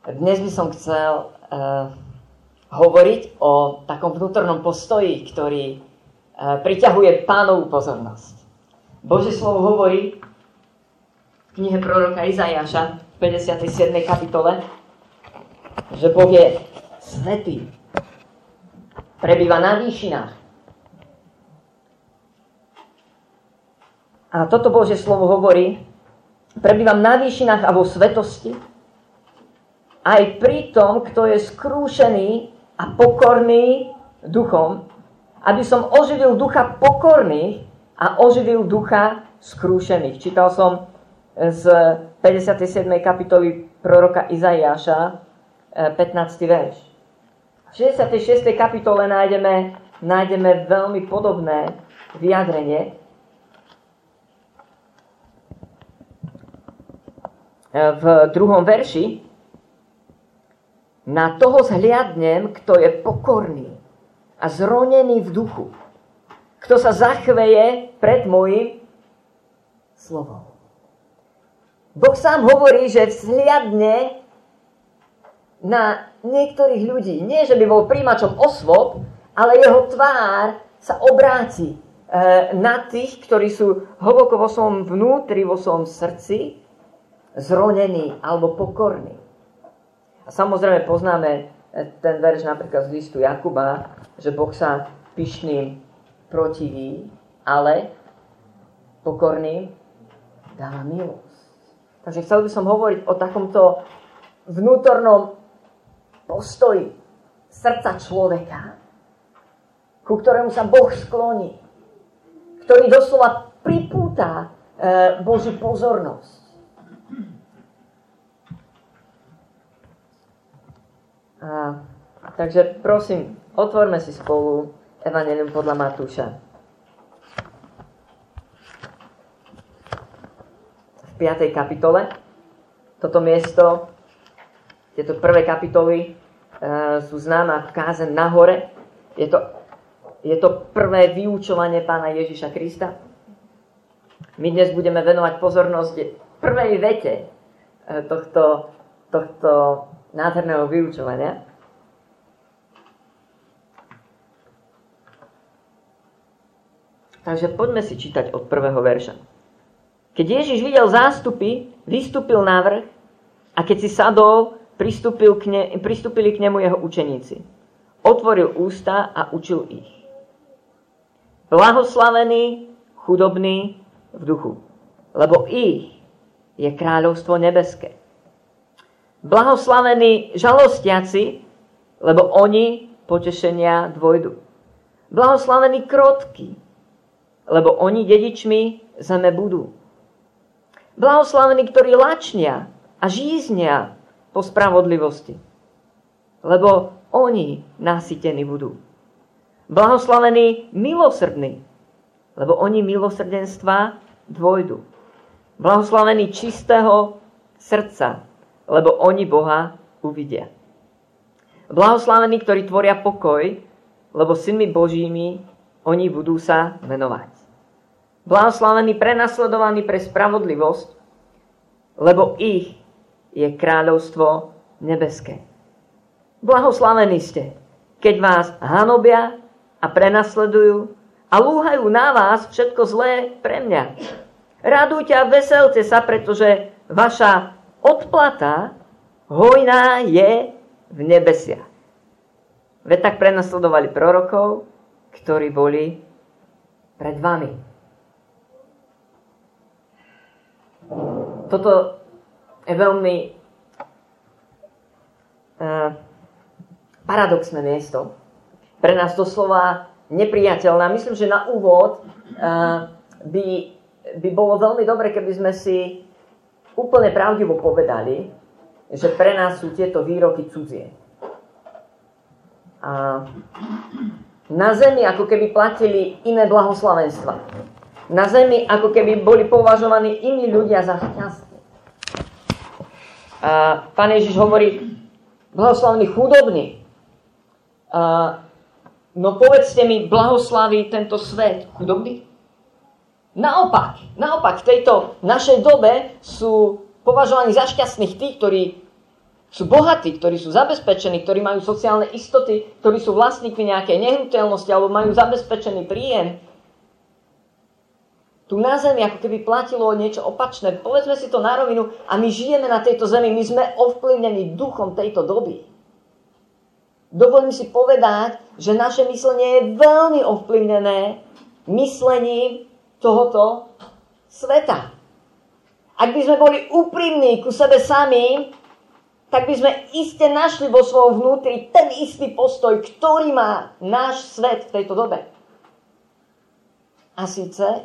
Dnes by som chcel uh, hovoriť o takom vnútornom postoji, ktorý uh, priťahuje pánovú pozornosť. Bože slovo hovorí v knihe proroka Izajaša v 57. kapitole, že Boh je svetý, prebýva na výšinách. A toto Bože slovo hovorí, prebývam na výšinách a vo svetosti, aj pri tom, kto je skrúšený a pokorný duchom, aby som oživil ducha pokorných a oživil ducha skrúšených. Čítal som z 57. kapitoly proroka Izaiáša 15. verš. V 66. kapitole nájdeme, nájdeme veľmi podobné vyjadrenie. V druhom verši na toho zhliadnem, kto je pokorný a zronený v duchu. Kto sa zachveje pred môjim slovom. Boh sám hovorí, že vzhliadne na niektorých ľudí. Nie, že by bol príjimačom osôb, ale jeho tvár sa obráti e, na tých, ktorí sú hlboko vo svojom vnútri, vo svojom srdci, zronení alebo pokorní. Samozrejme poznáme e, ten verš napríklad z listu Jakuba, že Boh sa pyšným protiví, ale pokorným dáva milosť. Takže chcel by som hovoriť o takomto vnútornom postoji srdca človeka, ku ktorému sa Boh skloní, ktorý doslova pripúta e, Božiu pozornosť. A, takže prosím, otvorme si spolu Evangelium podľa Matúša. V 5. kapitole. Toto miesto, tieto prvé kapitoly e, sú známa v káze na hore. Je to, je to prvé vyučovanie pána Ježiša Krista. My dnes budeme venovať pozornosť prvej vete e, tohto, tohto nádherného vyučovania. Takže poďme si čítať od prvého verša. Keď Ježiš videl zástupy, vystúpil na vrch a keď si sadol, pristúpil k ne, pristúpili k nemu jeho učeníci. Otvoril ústa a učil ich. Blahoslavený, chudobný v duchu, lebo ich je kráľovstvo nebeské. Blahoslavení žalostiaci, lebo oni potešenia dvojdu. Blahoslavení krotky, lebo oni dedičmi zeme budú. Blahoslavení, ktorí lačnia a žíznia po spravodlivosti, lebo oni nasytení budú. Blahoslavení milosrdní, lebo oni milosrdenstva dvojdu. Blahoslavení čistého srdca, lebo oni Boha uvidia. Blahoslavení, ktorí tvoria pokoj, lebo synmi Božími oni budú sa menovať. Blahoslavení prenasledovaní pre spravodlivosť, lebo ich je kráľovstvo nebeské. Blahoslavení ste, keď vás hanobia a prenasledujú a lúhajú na vás všetko zlé pre mňa. Radujte a veselte sa, pretože vaša odplata hojná je v nebesiach. Veď tak prenasledovali prorokov, ktorí boli pred vami. Toto je veľmi uh, paradoxné miesto. Pre nás doslova nepriateľné. Myslím, že na úvod uh, by, by bolo veľmi dobre, keby sme si úplne pravdivo povedali, že pre nás sú tieto výroky cudzie. A na zemi ako keby platili iné blahoslavenstva. Na zemi ako keby boli považovaní iní ľudia za šťastní. A pán Ježiš hovorí, blahoslavný chudobný. A, no povedzte mi, blahoslaví tento svet chudobný? Naopak, naopak, v tejto našej dobe sú považovaní za šťastných tí, ktorí sú bohatí, ktorí sú zabezpečení, ktorí majú sociálne istoty, ktorí sú vlastníkmi nejakej nehnuteľnosti alebo majú zabezpečený príjem. Tu na zemi ako keby platilo niečo opačné. Povedzme si to na rovinu a my žijeme na tejto zemi, my sme ovplyvnení duchom tejto doby. Dovolím si povedať, že naše myslenie je veľmi ovplyvnené myslením tohoto sveta. Ak by sme boli úprimní ku sebe sami, tak by sme iste našli vo svojom vnútri ten istý postoj, ktorý má náš svet v tejto dobe. A síce,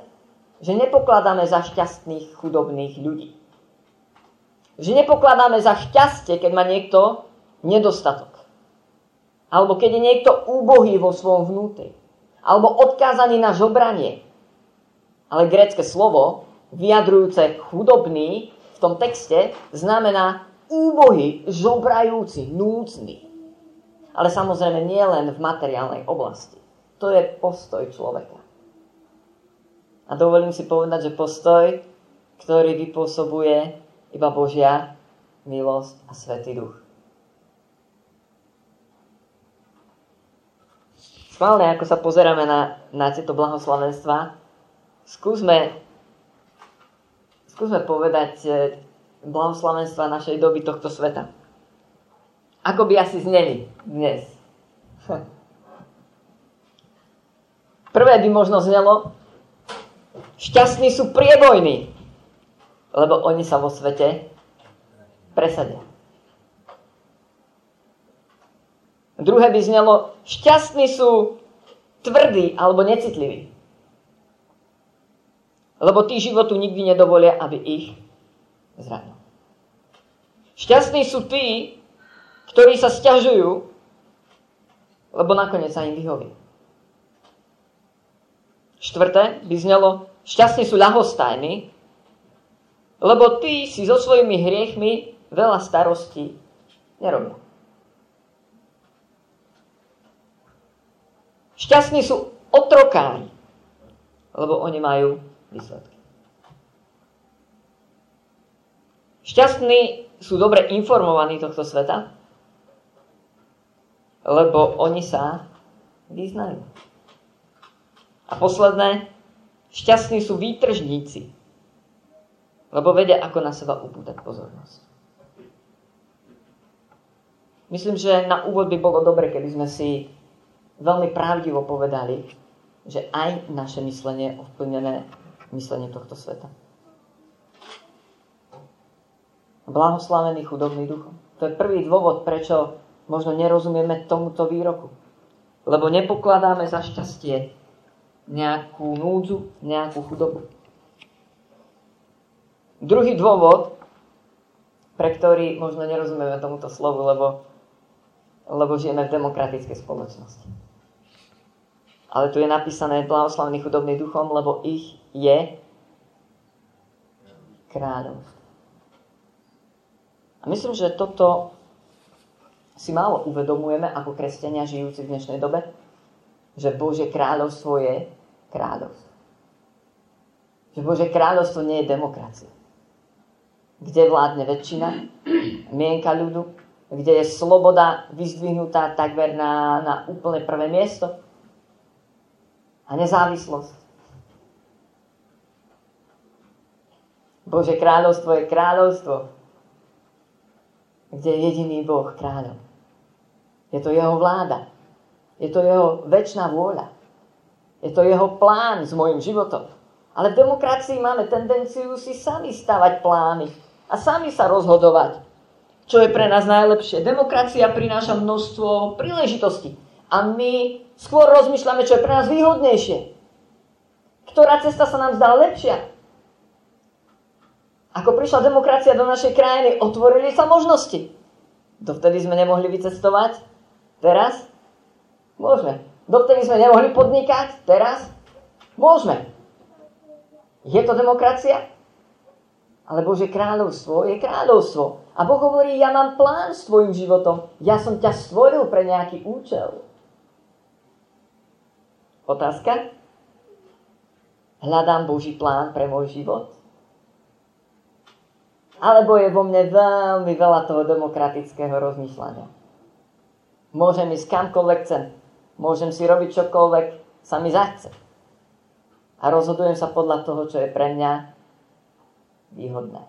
že nepokladáme za šťastných chudobných ľudí. Že nepokladáme za šťastie, keď má niekto nedostatok. Alebo keď je niekto úbohý vo svojom vnútri. Alebo odkázaný na žobranie. Ale grecké slovo, vyjadrujúce chudobný v tom texte, znamená úbohý, žobrajúci, núcny. Ale samozrejme nie len v materiálnej oblasti. To je postoj človeka. A dovolím si povedať, že postoj, ktorý vypôsobuje iba Božia milosť a Svetý Duch. Schválne, ako sa pozeráme na, na tieto blahoslavenstva, skúsme, skúsme povedať blahoslavenstva našej doby tohto sveta. Ako by asi zneli dnes. Prvé by možno znelo, šťastní sú priebojní, lebo oni sa vo svete presadia. Druhé by znelo, šťastní sú tvrdí alebo necitliví. Lebo tí životu nikdy nedovolia, aby ich zranil. Šťastní sú tí, ktorí sa stiažujú, lebo nakoniec sa im vyhoví. Štvrté by znelo, šťastní sú ľahostajní, lebo tí si so svojimi hriechmi veľa starostí nerobia. Šťastní sú otrokári, lebo oni majú výsledky. Šťastní sú dobre informovaní tohto sveta, lebo oni sa vyznajú. A posledné, šťastní sú výtržníci, lebo vedia, ako na seba upútať pozornosť. Myslím, že na úvod by bolo dobre, keby sme si veľmi pravdivo povedali, že aj naše myslenie je ovplyvnené myslenie tohto sveta blahoslavený chudobný duchom. To je prvý dôvod, prečo možno nerozumieme tomuto výroku. Lebo nepokladáme za šťastie nejakú núdzu, nejakú chudobu. Druhý dôvod, pre ktorý možno nerozumieme tomuto slovu, lebo, lebo žijeme v demokratickej spoločnosti. Ale tu je napísané blahoslavený chudobný duchom, lebo ich je kráľovstvo. A myslím, že toto si málo uvedomujeme ako kresťania žijúci v dnešnej dobe, že Božie kráľovstvo je kráľovstvo. Že Božie kráľovstvo nie je demokracia. Kde vládne väčšina, mienka ľudu, kde je sloboda vyzdvihnutá takmer na, na úplne prvé miesto a nezávislosť. Bože kráľovstvo je kráľovstvo, kde je jediný Boh kráľom. Je to jeho vláda. Je to jeho väčšiná vôľa. Je to jeho plán s mojim životom. Ale v demokracii máme tendenciu si sami stavať plány a sami sa rozhodovať, čo je pre nás najlepšie. Demokracia prináša množstvo príležitostí a my skôr rozmýšľame, čo je pre nás výhodnejšie. Ktorá cesta sa nám zdá lepšia. Ako prišla demokracia do našej krajiny, otvorili sa možnosti. Dovtedy sme nemohli vycestovať, teraz môžeme. Dovtedy sme nemohli podnikať, teraz môžeme. Je to demokracia? Ale Bože kráľovstvo je kráľovstvo. A Boh hovorí, ja mám plán s tvojim životom. Ja som ťa stvoril pre nejaký účel. Otázka? Hľadám Boží plán pre môj život? Alebo je vo mne veľmi veľa toho demokratického rozmýšľania. Môžem ísť kamkoľvek chcem. Môžem si robiť čokoľvek sa mi zachce. A rozhodujem sa podľa toho, čo je pre mňa výhodné.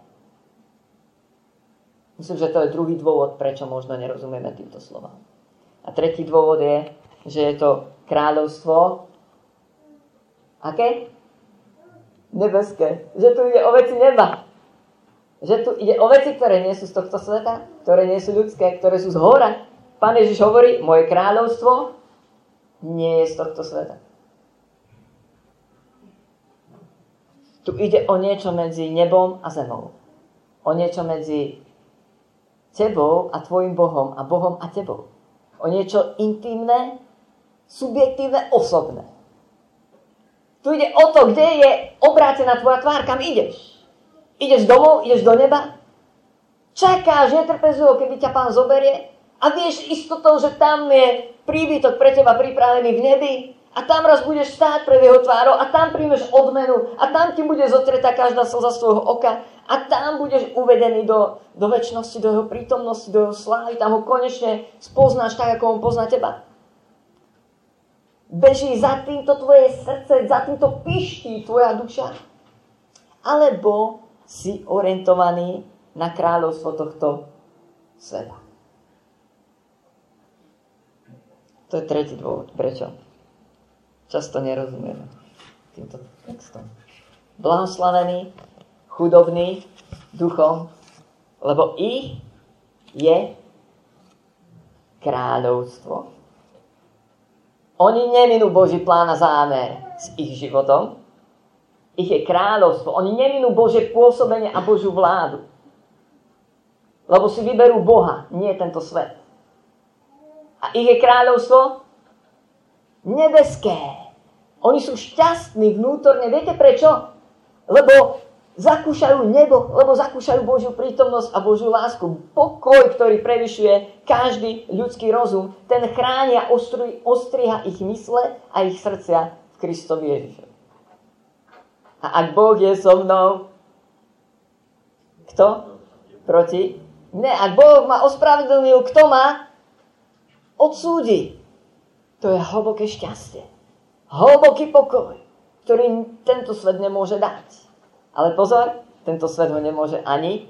Myslím, že to je druhý dôvod, prečo možno nerozumieme týmto slovám. A tretí dôvod je, že je to kráľovstvo aké? Nebeské. Že tu ide o veci neba. Že tu ide o veci, ktoré nie sú z tohto sveta, ktoré nie sú ľudské, ktoré sú z hora. Pán Ježiš hovorí, moje kráľovstvo nie je z tohto sveta. Tu ide o niečo medzi nebom a zemou. O niečo medzi tebou a tvojim Bohom a Bohom a tebou. O niečo intimné, subjektívne, osobné. Tu ide o to, kde je obrátená tvoja tvár, kam ideš. Ideš domov, ideš do neba, čakáš netrpezivo, kedy ťa pán zoberie a vieš istotou, že tam je príbytok pre teba pripravený v nebi a tam raz budeš stáť pred jeho tvárou a tam príjmeš odmenu a tam ti bude zotretá každá slza svojho oka a tam budeš uvedený do, do väčšnosti, do jeho prítomnosti, do jeho slávy. Tam ho konečne spoznáš tak, ako on pozná teba. Beží za týmto tvoje srdce, za týmto piští tvoja duša. Alebo si orientovaný na kráľovstvo tohto sveta. To je tretí dôvod. Prečo? často nerozumieme týmto textom. Blahoslavený, chudobný duchom, lebo ich je kráľovstvo. Oni neminú Boží plán a zámer s ich životom. Ich je kráľovstvo. Oni neminú Božie pôsobenie a Božiu vládu. Lebo si vyberú Boha, nie tento svet. A ich je kráľovstvo nebeské. Oni sú šťastní vnútorne. Viete prečo? Lebo zakúšajú nebo, lebo zakúšajú Božiu prítomnosť a Božiu lásku. Pokoj, ktorý prevyšuje každý ľudský rozum, ten chránia, ostri, ostriha ich mysle a ich srdcia v Kristovi Ježišovi. A ak Boh je so mnou, kto? Proti? Ne, ak Boh ma ospravedlnil, kto ma odsúdi? To je hlboké šťastie. Hlboký pokoj, ktorý tento svet nemôže dať. Ale pozor, tento svet ho nemôže ani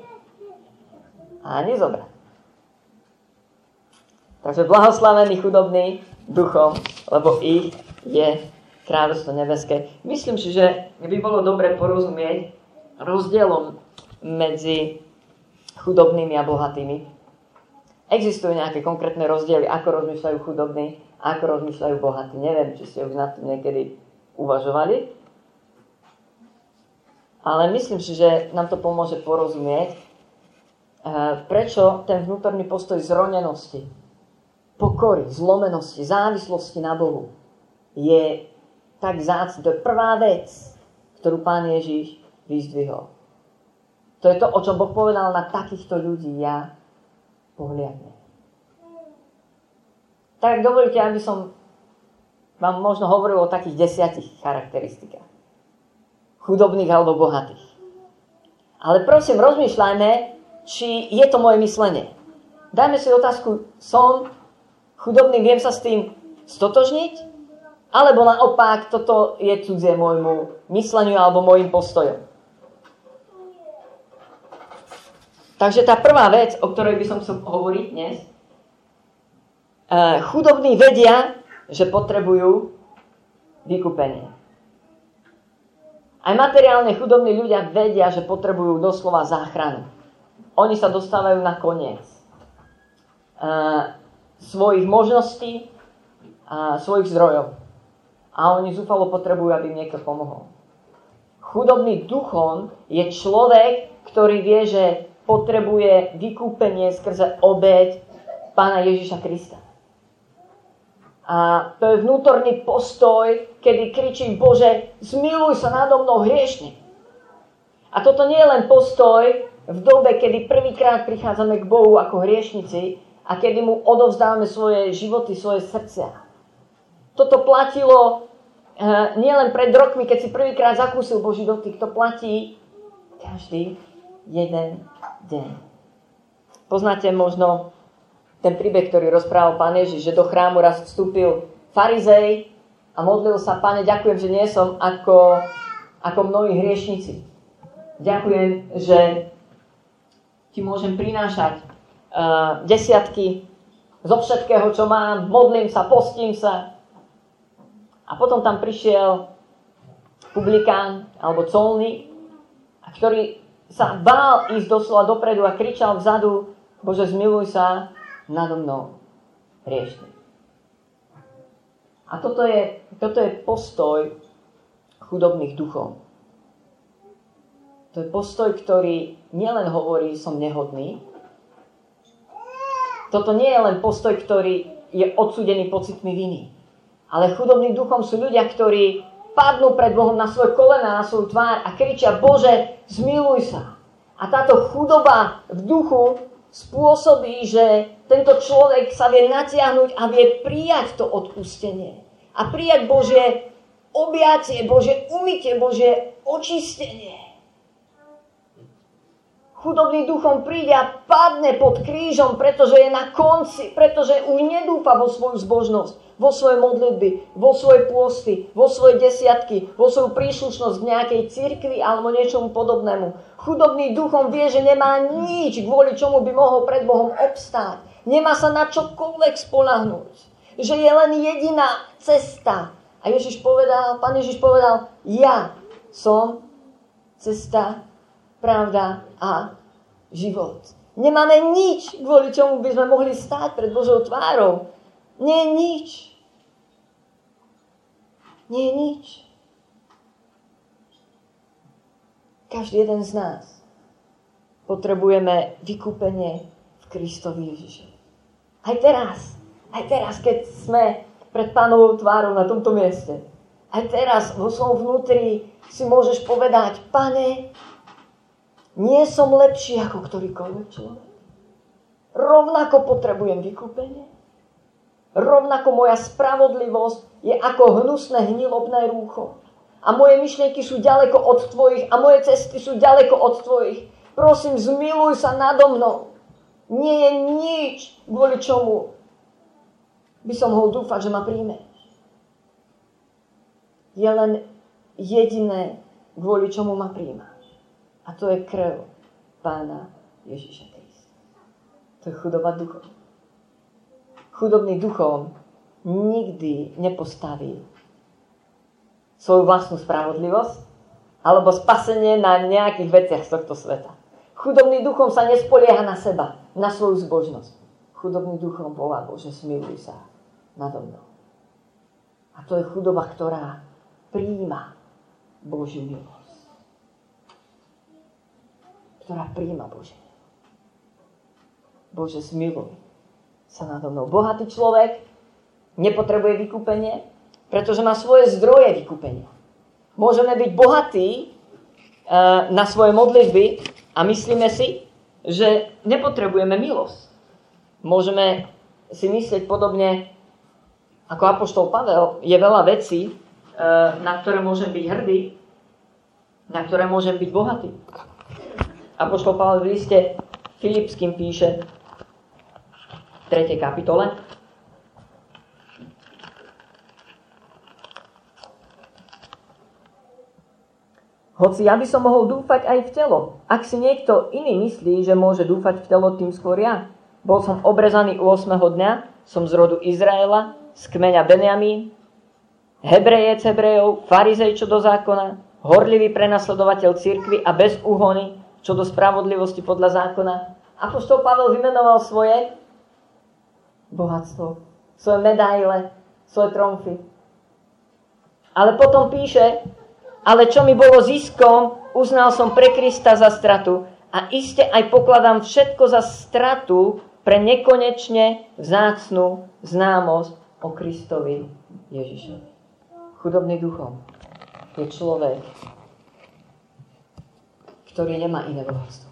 ani zobrať. Takže blahoslavený chudobný duchom, lebo ich je kráľovstvo nebeské. Myslím si, že by bolo dobre porozumieť rozdielom medzi chudobnými a bohatými. Existujú nejaké konkrétne rozdiely, ako rozmýšľajú chudobní ako rozmýšľajú bohatí. Neviem, či ste už nad tým niekedy uvažovali, ale myslím si, že nám to pomôže porozumieť, eh, prečo ten vnútorný postoj zronenosti, pokory, zlomenosti, závislosti na Bohu je tak zácný. To je prvá vec, ktorú pán Ježíš vyzdvihol. To je to, o čom Boh povedal na takýchto ľudí ja pohliadne tak dovolite, aby som vám možno hovoril o takých desiatich charakteristikách. Chudobných alebo bohatých. Ale prosím, rozmýšľajme, či je to moje myslenie. Dajme si otázku, som chudobný, viem sa s tým stotožniť? Alebo naopak, toto je cudzie môjmu mysleniu alebo môjim postojom. Takže tá prvá vec, o ktorej by som chcel hovoriť dnes, Eh, chudobní vedia, že potrebujú vykúpenie. Aj materiálne chudobní ľudia vedia, že potrebujú doslova záchranu. Oni sa dostávajú na koniec uh, svojich možností a svojich zdrojov. A oni zúfalo potrebujú, aby niekto pomohol. Chudobný duchom je človek, ktorý vie, že potrebuje vykúpenie skrze obeď Pána Ježiša Krista. A to je vnútorný postoj, kedy kričím, Bože, zmiluj sa nado mnou hriešne. A toto nie je len postoj v dobe, kedy prvýkrát prichádzame k Bohu ako hriešnici a kedy mu odovzdávame svoje životy, svoje srdcia. Toto platilo e, nielen pred rokmi, keď si prvýkrát zakúsil Boží dotyk, to platí každý jeden deň. Poznáte možno ten príbeh, ktorý rozprával pán Ježiš, že do chrámu raz vstúpil farizej a modlil sa, pane, ďakujem, že nie som ako, ako mnohí hriešnici. Ďakujem, že ti môžem prinášať uh, desiatky zo všetkého, čo mám, modlím sa, postím sa. A potom tam prišiel publikán alebo colník, ktorý sa bál ísť doslova dopredu a kričal vzadu, Bože, zmiluj sa nado mnou, hriešný. A toto je, toto je postoj chudobných duchov. To je postoj, ktorý nielen hovorí, som nehodný. Toto nie je len postoj, ktorý je odsudený pocitmi viny. Ale chudobným duchom sú ľudia, ktorí padnú pred Bohom na svoje kolena, na svoju tvár a kričia, Bože, zmiluj sa. A táto chudoba v duchu spôsobí, že tento človek sa vie natiahnuť a vie prijať to odpustenie. A prijať Božie objatie, Božie umytie, Božie očistenie chudobný duchom príde a padne pod krížom, pretože je na konci, pretože už nedúfa vo svoju zbožnosť, vo svoje modlitby, vo svoje pôsty, vo svoje desiatky, vo svoju príslušnosť k nejakej cirkvi alebo niečomu podobnému. Chudobný duchom vie, že nemá nič, kvôli čomu by mohol pred Bohom obstáť. Nemá sa na čokoľvek spolahnúť. Že je len jediná cesta. A Ježiš povedal, pán Ježiš povedal, ja som cesta, pravda a život. Nemáme nič, kvôli čomu by sme mohli stáť pred Božou tvárou. Nie je nič. Nie je nič. Každý jeden z nás potrebujeme vykúpenie v Kristovi Ježišovi. Aj teraz, aj teraz, keď sme pred pánovou tvárou na tomto mieste, aj teraz vo svojom vnútri si môžeš povedať, pane, nie som lepší ako ktorýkoľvek človek. Rovnako potrebujem vykúpenie. Rovnako moja spravodlivosť je ako hnusné hnilobné rúcho. A moje myšlienky sú ďaleko od tvojich a moje cesty sú ďaleko od tvojich. Prosím, zmiluj sa nado mnou. Nie je nič, kvôli čomu by som mohol dúfať, že ma príjmeš. Je len jediné, kvôli čomu ma príjma. A to je krv pána Ježiša Krista. To je chudoba duchom. Chudobný duchom nikdy nepostaví svoju vlastnú spravodlivosť alebo spasenie na nejakých veciach z tohto sveta. Chudobný duchom sa nespolieha na seba, na svoju zbožnosť. Chudobný duchom volá, Bože, smiluj sa nado mnou. A to je chudoba, ktorá príjima Božiu milosť ktorá príjma Bože. Bože, smiluj sa nado mnou. Bohatý človek nepotrebuje vykúpenie, pretože má svoje zdroje vykúpenia. Môžeme byť bohatí e, na svoje modlitby a myslíme si, že nepotrebujeme milosť. Môžeme si myslieť podobne ako Apoštol Pavel, je veľa vecí, e, na ktoré môžem byť hrdý, na ktoré môžem byť bohatý. Apoštol Pavel v liste Filipským píše v 3. kapitole. Hoci ja by som mohol dúfať aj v telo. Ak si niekto iný myslí, že môže dúfať v telo, tým skôr ja. Bol som obrezaný 8. dňa, som z rodu Izraela, z kmeňa Benjamín, hebrejec hebrejov, farizej čo do zákona, horlivý prenasledovateľ cirkvy a bez úhony, čo do spravodlivosti podľa zákona. Apoštol Pavel vymenoval svoje bohatstvo, svoje medaile, svoje tromfy. Ale potom píše, ale čo mi bolo ziskom, uznal som pre Krista za stratu a iste aj pokladám všetko za stratu pre nekonečne vzácnú známosť o Kristovi Ježišovi. Chudobný duchom je človek, ktorý nemá iné bohatstvo.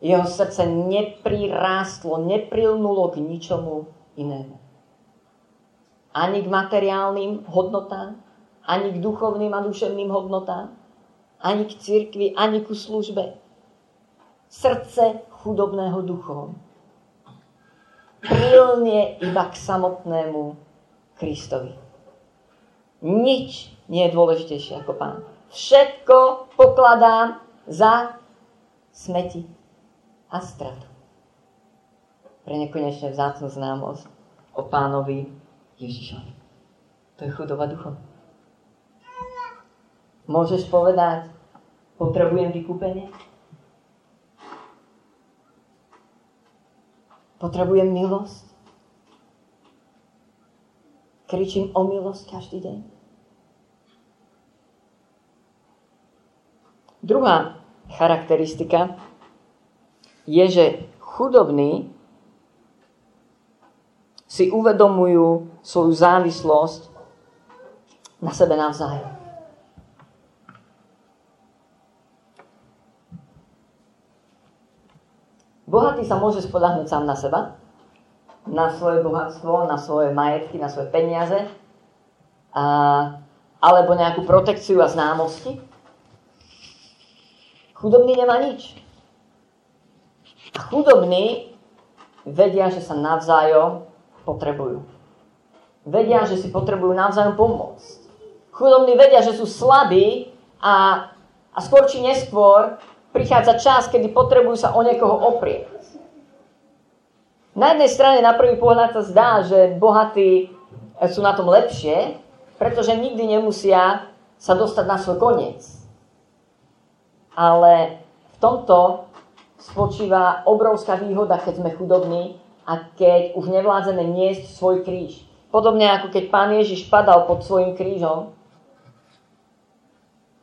Jeho srdce neprirástlo, neprilnulo k ničomu inému. Ani k materiálnym hodnotám, ani k duchovným a duševným hodnotám, ani k cirkvi, ani ku službe. Srdce chudobného duchom prilnie iba k samotnému Kristovi. Nič nie je dôležitejšie ako pán. Všetko pokladám za smeti a stratu. Pre nekonečne vzácnu známosť o pánovi Ježišovi. To je chudoba duchom. Môžeš povedať, potrebujem vykúpenie? Potrebujem milosť? Kričím o milosť každý deň? Druhá charakteristika je, že chudobní si uvedomujú svoju závislosť na sebe navzájom. Bohatý sa môže spodahnuť sám na seba, na svoje bohatstvo, na svoje majetky, na svoje peniaze, a, alebo nejakú protekciu a známosti. Chudobný nemá nič. A chudobní vedia, že sa navzájom potrebujú. Vedia, že si potrebujú navzájom pomôcť. Chudobní vedia, že sú slabí a, a skôr či neskôr prichádza čas, kedy potrebujú sa o niekoho oprieť. Na jednej strane na prvý pohľad sa zdá, že bohatí sú na tom lepšie, pretože nikdy nemusia sa dostať na svoj koniec. Ale v tomto spočíva obrovská výhoda, keď sme chudobní a keď už nevládzeme niesť svoj kríž. Podobne ako keď pán Ježiš padal pod svojim krížom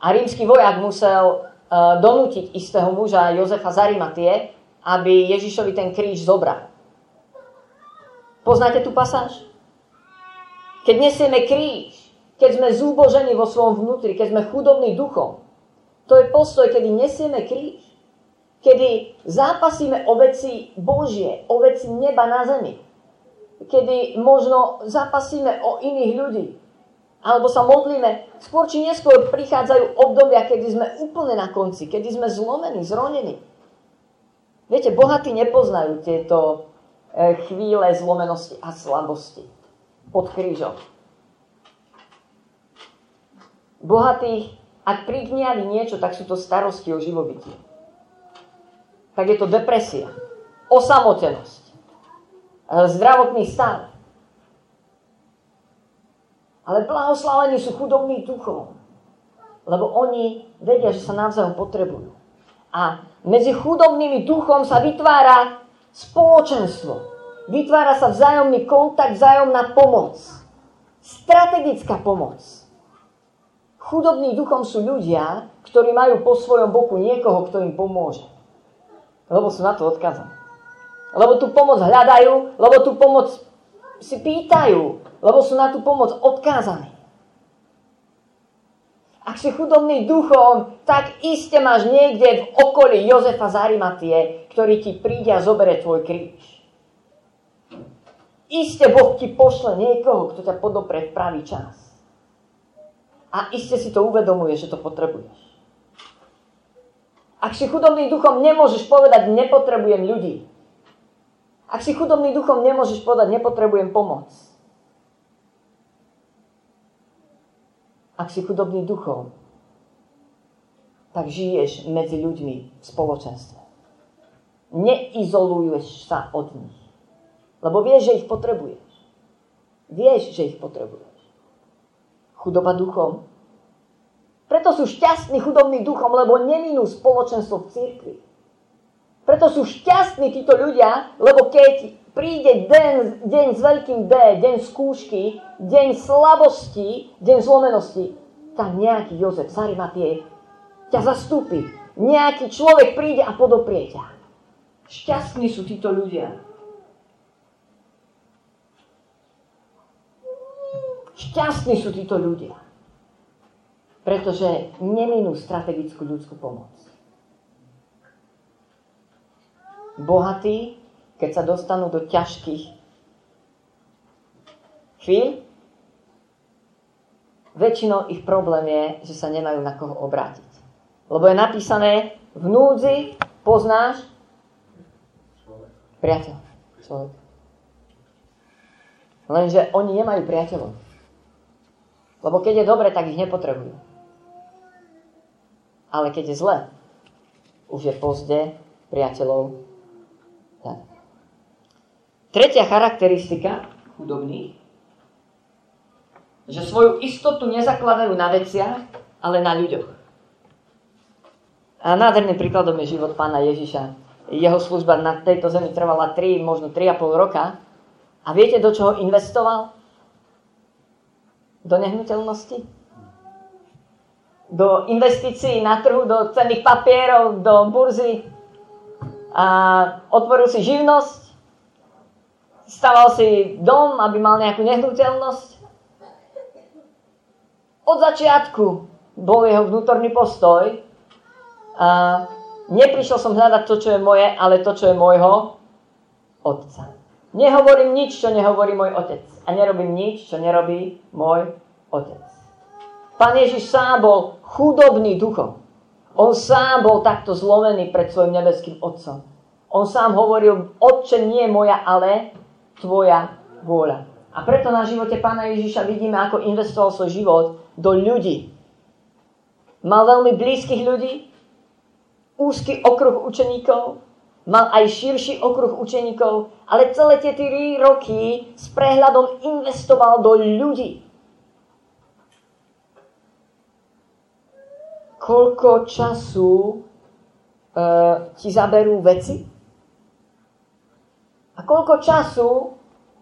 a rímsky vojak musel E, donútiť istého muža Jozefa Zarimatie, aby Ježišovi ten kríž zobral. Poznáte tú pasáž? Keď nesieme kríž, keď sme zúbožení vo svojom vnútri, keď sme chudobní duchom, to je postoj, kedy nesieme kríž. Kedy zápasíme o veci Božie, o veci neba na zemi. Kedy možno zápasíme o iných ľudí, alebo sa modlíme, skôr či neskôr prichádzajú obdobia, kedy sme úplne na konci, kedy sme zlomení, zronení. Viete, bohatí nepoznajú tieto e, chvíle zlomenosti a slabosti pod krížom. Bohatí, ak prigniali niečo, tak sú to starosti o živobytie. Tak je to depresia, osamotenosť, e, zdravotný stav, ale blahoslavení sú chudobní duchom. Lebo oni vedia, že sa navzájom potrebujú. A medzi chudobnými duchom sa vytvára spoločenstvo. Vytvára sa vzájomný kontakt, vzájomná pomoc. Strategická pomoc. Chudobní duchom sú ľudia, ktorí majú po svojom boku niekoho, kto im pomôže. Lebo sú na to odkazaní. Lebo tú pomoc hľadajú, lebo tú pomoc si pýtajú, lebo sú na tú pomoc odkázaní. Ak si chudobný duchom, tak iste máš niekde v okolí Jozefa Zarimatie, ktorý ti príde a zobere tvoj kríž. Iste Boh ti pošle niekoho, kto ťa podopre v pravý čas. A iste si to uvedomuje, že to potrebuješ. Ak si chudobný duchom, nemôžeš povedať, nepotrebujem ľudí. Ak si chudobný duchom, nemôžeš povedať, nepotrebujem pomoc. Ak si chudobný duchom, tak žiješ medzi ľuďmi v spoločenstve. Neizoluješ sa od nich. Lebo vieš, že ich potrebuješ. Vieš, že ich potrebuješ. Chudoba duchom. Preto sú šťastní chudobní duchom, lebo neminú spoločenstvo v cirkvi. Preto sú šťastní títo ľudia, lebo keď príde deň, deň s veľkým D, deň skúšky, deň slabosti, deň zlomenosti, tak nejaký Jozef Sarimatie ťa zastúpi. Nejaký človek príde a podoprie ťa. Šťastní sú títo ľudia. Šťastní sú títo ľudia. Pretože neminú strategickú ľudskú pomoc. bohatí, keď sa dostanú do ťažkých chvíľ, väčšinou ich problém je, že sa nemajú na koho obrátiť. Lebo je napísané, v núdzi poznáš priateľ. Človek. Lenže oni nemajú priateľov. Lebo keď je dobre, tak ich nepotrebujú. Ale keď je zle, už je pozde priateľov Tretia charakteristika chudobných, že svoju istotu nezakladajú na veciach, ale na ľuďoch. A nádherným príkladom je život pána Ježiša. Jeho služba na tejto zemi trvala 3, možno 3,5 roka. A viete, do čoho investoval? Do nehnuteľnosti? Do investícií na trhu, do cenných papierov, do burzy. A otvoril si živnosť staval si dom, aby mal nejakú nehnuteľnosť. Od začiatku bol jeho vnútorný postoj. A neprišiel som hľadať to, čo je moje, ale to, čo je môjho otca. Nehovorím nič, čo nehovorí môj otec. A nerobím nič, čo nerobí môj otec. Pán Ježiš sám bol chudobný duchom. On sám bol takto zlomený pred svojim nebeským otcom. On sám hovoril, otče nie moja, ale tvoja vôľa. A preto na živote pána Ježiša vidíme, ako investoval svoj život do ľudí. Mal veľmi blízkych ľudí, úzky okruh učeníkov, mal aj širší okruh učeníkov, ale celé tie 3 roky s prehľadom investoval do ľudí. Koľko času e, ti zaberú veci? A koľko času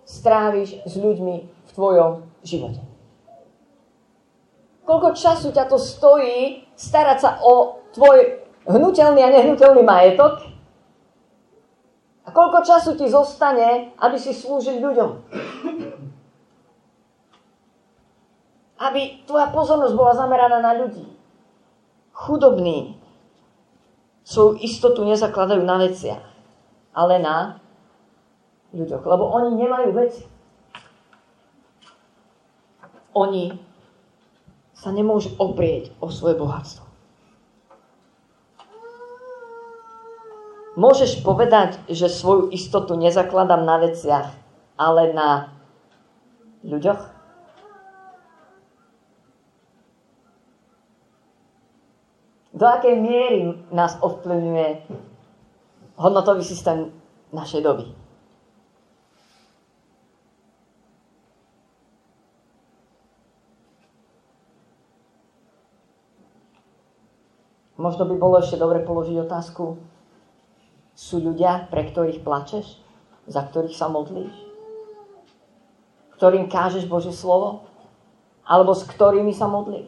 stráviš s ľuďmi v tvojom živote? Koľko času ťa to stojí starať sa o tvoj hnutelný a nehnutelný majetok? A koľko času ti zostane, aby si slúžil ľuďom? Aby tvoja pozornosť bola zameraná na ľudí. Chudobní svoju istotu nezakladajú na veciach, ale na ľuďoch, lebo oni nemajú veci. Oni sa nemôžu oprieť o svoje bohatstvo. Môžeš povedať, že svoju istotu nezakladám na veciach, ale na ľuďoch? Do akej miery nás ovplyvňuje hodnotový systém našej doby? Možno by bolo ešte dobre položiť otázku, sú ľudia, pre ktorých plačeš, za ktorých sa modlíš, ktorým kážeš Božie slovo, alebo s ktorými sa modlíš.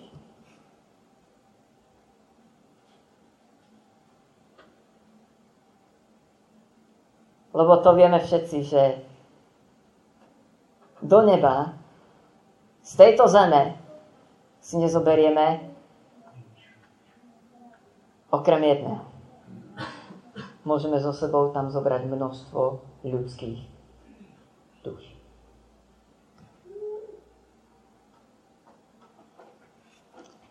Lebo to vieme všetci, že do neba z tejto zeme si nezoberieme Okrem jedného. Môžeme so sebou tam zobrať množstvo ľudských duš.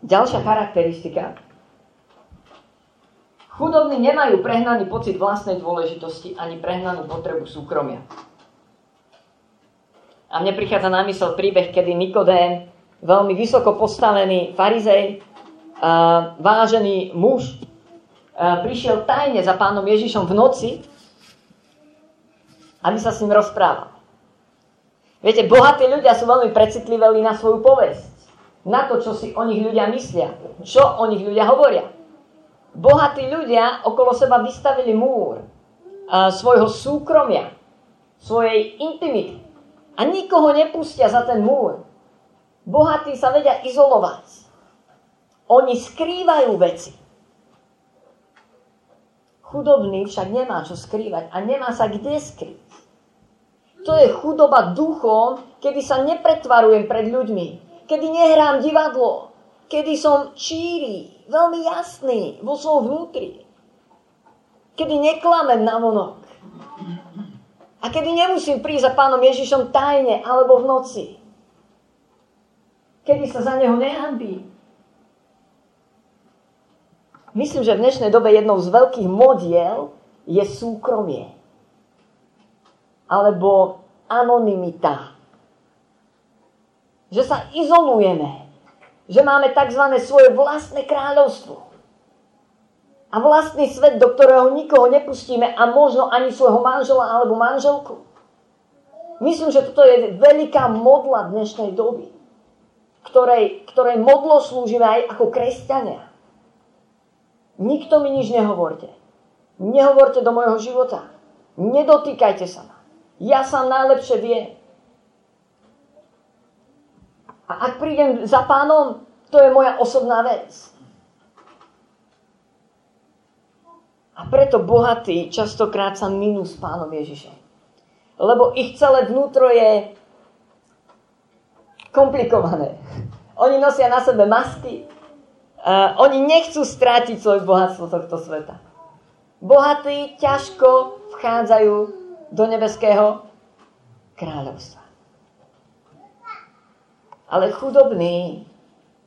Ďalšia charakteristika. Chudobní nemajú prehnaný pocit vlastnej dôležitosti ani prehnanú potrebu súkromia. A mne prichádza na mysel príbeh, kedy Nikodém, veľmi vysoko postavený farizej, vážený muž, prišiel tajne za pánom Ježišom v noci, aby sa s ním rozprával. Viete, bohatí ľudia sú veľmi precitliveli na svoju povesť. Na to, čo si o nich ľudia myslia. Čo o nich ľudia hovoria. Bohatí ľudia okolo seba vystavili múr svojho súkromia, svojej intimity. A nikoho nepustia za ten múr. Bohatí sa vedia izolovať. Oni skrývajú veci. Chudobný však nemá čo skrývať a nemá sa kde skryť. To je chudoba duchom, kedy sa nepretvarujem pred ľuďmi, kedy nehrám divadlo, kedy som číri, veľmi jasný vo svojom vnútri, kedy neklamem na vonok a kedy nemusím prísť za pánom Ježišom tajne alebo v noci, kedy sa za neho nehambím. Myslím, že v dnešnej dobe jednou z veľkých modiel je súkromie. Alebo anonimita. Že sa izolujeme. Že máme tzv. svoje vlastné kráľovstvo a vlastný svet, do ktorého nikoho nepustíme a možno ani svojho manžela alebo manželku. Myslím, že toto je veľká modla dnešnej doby, ktorej, ktorej modlo slúžime aj ako kresťania. Nikto mi nič nehovorte. Nehovorte do môjho života. Nedotýkajte sa ma. Ja sa najlepšie viem. A ak prídem za pánom, to je moja osobná vec. A preto bohatí častokrát sa minú s pánom Ježišom. Lebo ich celé vnútro je komplikované. Oni nosia na sebe masky. Uh, oni nechcú strátiť svoje bohatstvo tohto sveta. Bohatí ťažko vchádzajú do nebeského kráľovstva. Ale chudobný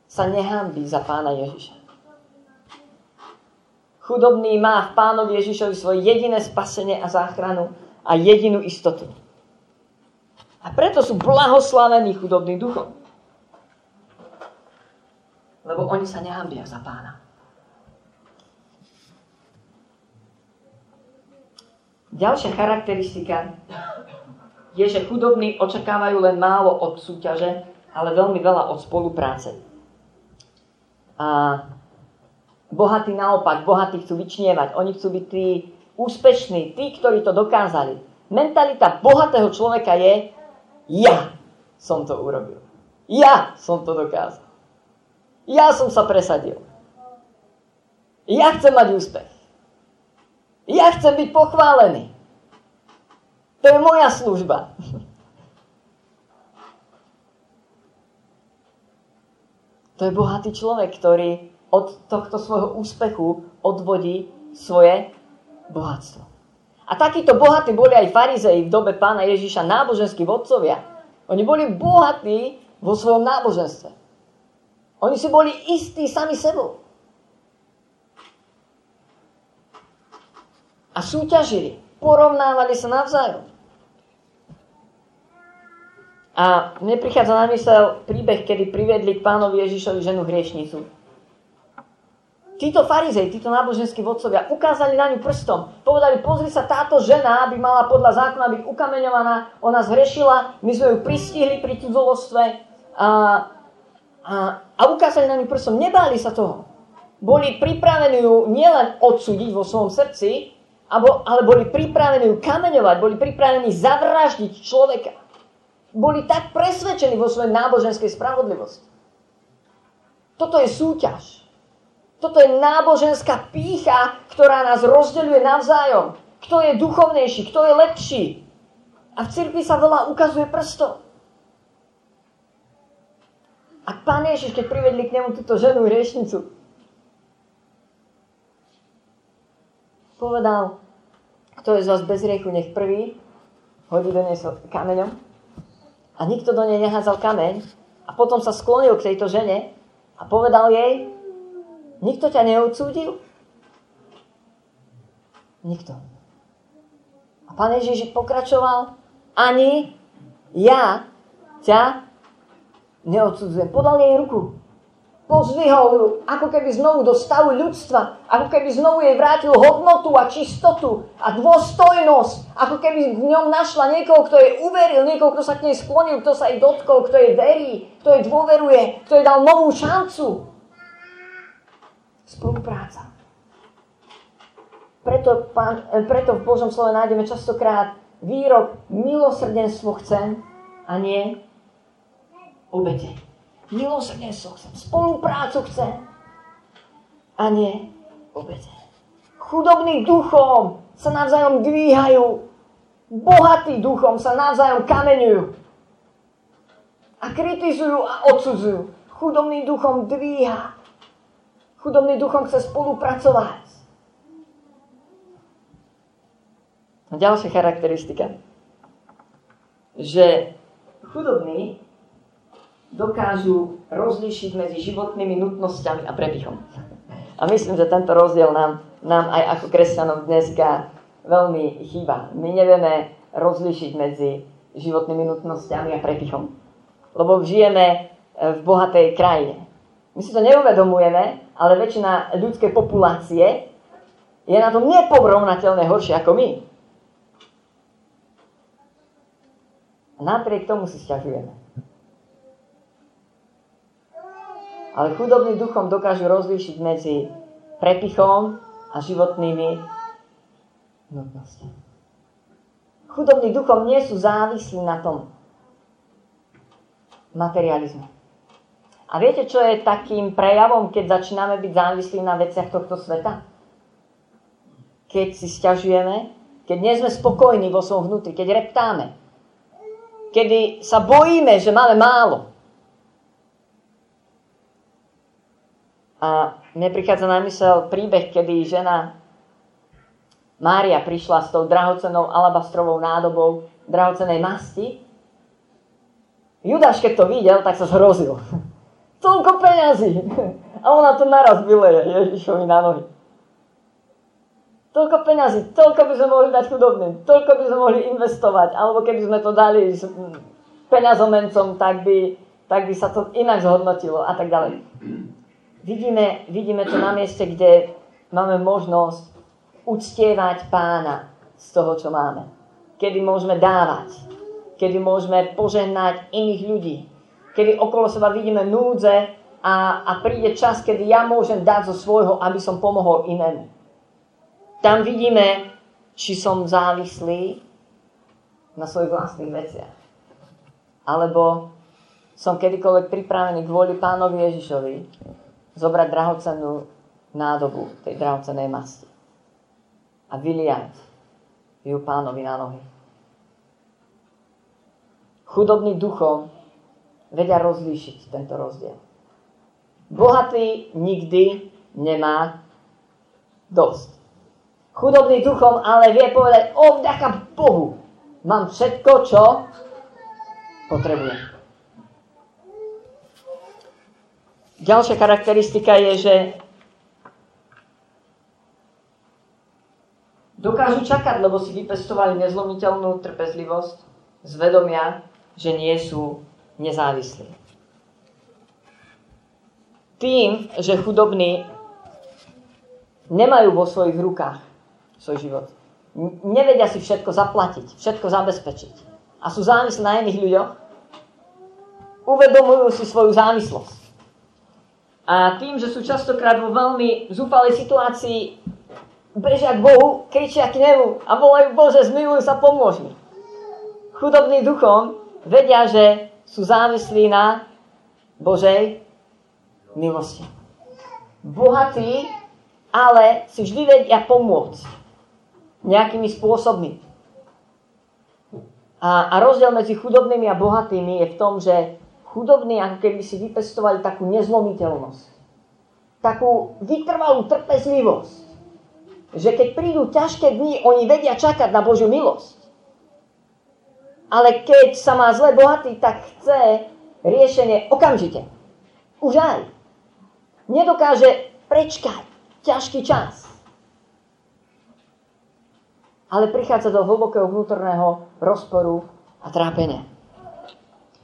sa nehambí za pána Ježiša. Chudobný má v pánovi Ježišovi svoje jediné spasenie a záchranu a jedinú istotu. A preto sú blahoslavení chudobný duchom. Lebo oni sa nehambia za pána. Ďalšia charakteristika je, že chudobní očakávajú len málo od súťaže, ale veľmi veľa od spolupráce. A Bohatí naopak, bohatí chcú vyčnievať. Oni chcú byť tí úspešní, tí, ktorí to dokázali. Mentalita bohatého človeka je, ja som to urobil. Ja som to dokázal. Ja som sa presadil. Ja chcem mať úspech. Ja chcem byť pochválený. To je moja služba. To je bohatý človek, ktorý od tohto svojho úspechu odvodí svoje bohatstvo. A takíto bohatí boli aj farizei v dobe pána Ježiša, náboženskí vodcovia. Oni boli bohatí vo svojom náboženstve. Oni si boli istí sami sebou. A súťažili, porovnávali sa navzájom. A mne prichádza na mysel príbeh, kedy privedli k pánovi Ježišovi ženu hriešnicu títo farizej, títo náboženskí vodcovia ukázali na ňu prstom. Povedali, pozri sa, táto žena by mala podľa zákona byť ukameňovaná, ona zhrešila, my sme ju pristihli pri cudzolostve a, a, a ukázali na ňu prstom. Nebáli sa toho. Boli pripravení ju nielen odsúdiť vo svojom srdci, ale boli pripravení ju kameňovať, boli pripravení zavraždiť človeka. Boli tak presvedčení vo svojej náboženskej spravodlivosti. Toto je súťaž. Toto je náboženská pícha, ktorá nás rozdeľuje navzájom. Kto je duchovnejší, kto je lepší. A v cirkvi sa veľa ukazuje prstom. A pán Ježiš, keď privedli k nemu túto ženu hriešnicu, povedal, kto je z vás bez riechu, nech prvý hodí do nej kameňom. A nikto do nej nehádzal kameň. A potom sa sklonil k tejto žene a povedal jej, Nikto ťa neodsúdil? Nikto. A pán Ježiš pokračoval, ani ja ťa neodsudzujem. Podal jej ruku. Pozvihol ju, ako keby znovu do stavu ľudstva, ako keby znovu jej vrátil hodnotu a čistotu a dôstojnosť, ako keby v ňom našla niekoho, kto jej uveril, niekoho, kto sa k nej sklonil, kto sa jej dotkol, kto jej verí, kto jej dôveruje, kto jej dal novú šancu. Spolupráca. Preto, pán, e, preto v Božom slove nájdeme častokrát výrok milosrdenstvo chcem a nie obete. Milosrdenstvo chcem, spoluprácu chcem a nie obete. Chudobní duchom sa navzájom dvíhajú, bohatí duchom sa navzájom kameňujú a kritizujú a odsudzujú. Chudobný duchom dvíha Chudobný duchom chce spolupracovať. A ďalšia charakteristika. Že chudobní dokážu rozlišiť medzi životnými nutnosťami a predychom. A myslím, že tento rozdiel nám, nám aj ako kresťanom dneska veľmi chýba. My nevieme rozlišiť medzi životnými nutnosťami a prepichom. Lebo žijeme e, v bohatej krajine. My si to neuvedomujeme, ale väčšina ľudskej populácie je na tom neporovnateľne horšie ako my. A napriek tomu si sťažujeme. Ale chudobný duchom dokážu rozlíšiť medzi prepichom a životnými nutnosťami. Chudobní duchom nie sú závislí na tom materializmu. A viete, čo je takým prejavom, keď začíname byť závislí na veciach tohto sveta? Keď si stiažujeme, keď nie sme spokojní vo svojom vnútri, keď reptáme, kedy sa bojíme, že máme málo. A mne prichádza na mysel príbeh, kedy žena Mária prišla s tou drahocenou alabastrovou nádobou drahocenej masti. Judáš, keď to videl, tak sa zhrozil. Toľko peňazí! A ona to naraz vyleje Ježišovi na nohy. Toľko peňazí, toľko by sme mohli dať chudobným, toľko by sme mohli investovať, alebo keby sme to dali s peňazomencom, tak by, tak by sa to inak zhodnotilo a tak ďalej. Vidíme, vidíme to na mieste, kde máme možnosť uctievať pána z toho, čo máme. Kedy môžeme dávať, kedy môžeme požehnať iných ľudí, kedy okolo seba vidíme núdze a, a príde čas, kedy ja môžem dať zo svojho, aby som pomohol inému. Tam vidíme, či som závislý na svojich vlastných veciach. Alebo som kedykoľvek pripravený kvôli pánovi Ježišovi zobrať drahocennú nádobu tej drahocenej masti a vyliať ju pánovi na nohy. Chudobný duchom vedia rozlíšiť tento rozdiel. Bohatý nikdy nemá dosť chudobný duchom, ale vie povedať, o vďaka Bohu, mám všetko, čo potrebujem. Ďalšia charakteristika je, že dokážu čakať, lebo si vypestovali nezlomiteľnú trpezlivosť z vedomia, že nie sú nezávislí. Tým, že chudobní nemajú vo svojich rukách svoj život. Nevedia si všetko zaplatiť, všetko zabezpečiť. A sú závislí na iných ľuďoch. Uvedomujú si svoju závislosť. A tým, že sú častokrát vo veľmi zúfalej situácii, bežia k Bohu, kričia k nemu a volajú, Bože, zmiluj sa, pomôž mi. Chudobný duchom vedia, že sú závislí na Božej milosti. Bohatí, ale si vždy vedia pomôcť nejakými spôsobmi. A, a rozdiel medzi chudobnými a bohatými je v tom, že chudobní ako keby si vypestovali takú nezlomiteľnosť. Takú vytrvalú trpezlivosť. Že keď prídu ťažké dni, oni vedia čakať na Božiu milosť. Ale keď sa má zle bohatý, tak chce riešenie okamžite. Už aj. Nedokáže prečkať ťažký čas ale prichádza do hlbokého vnútorného rozporu a trápenia.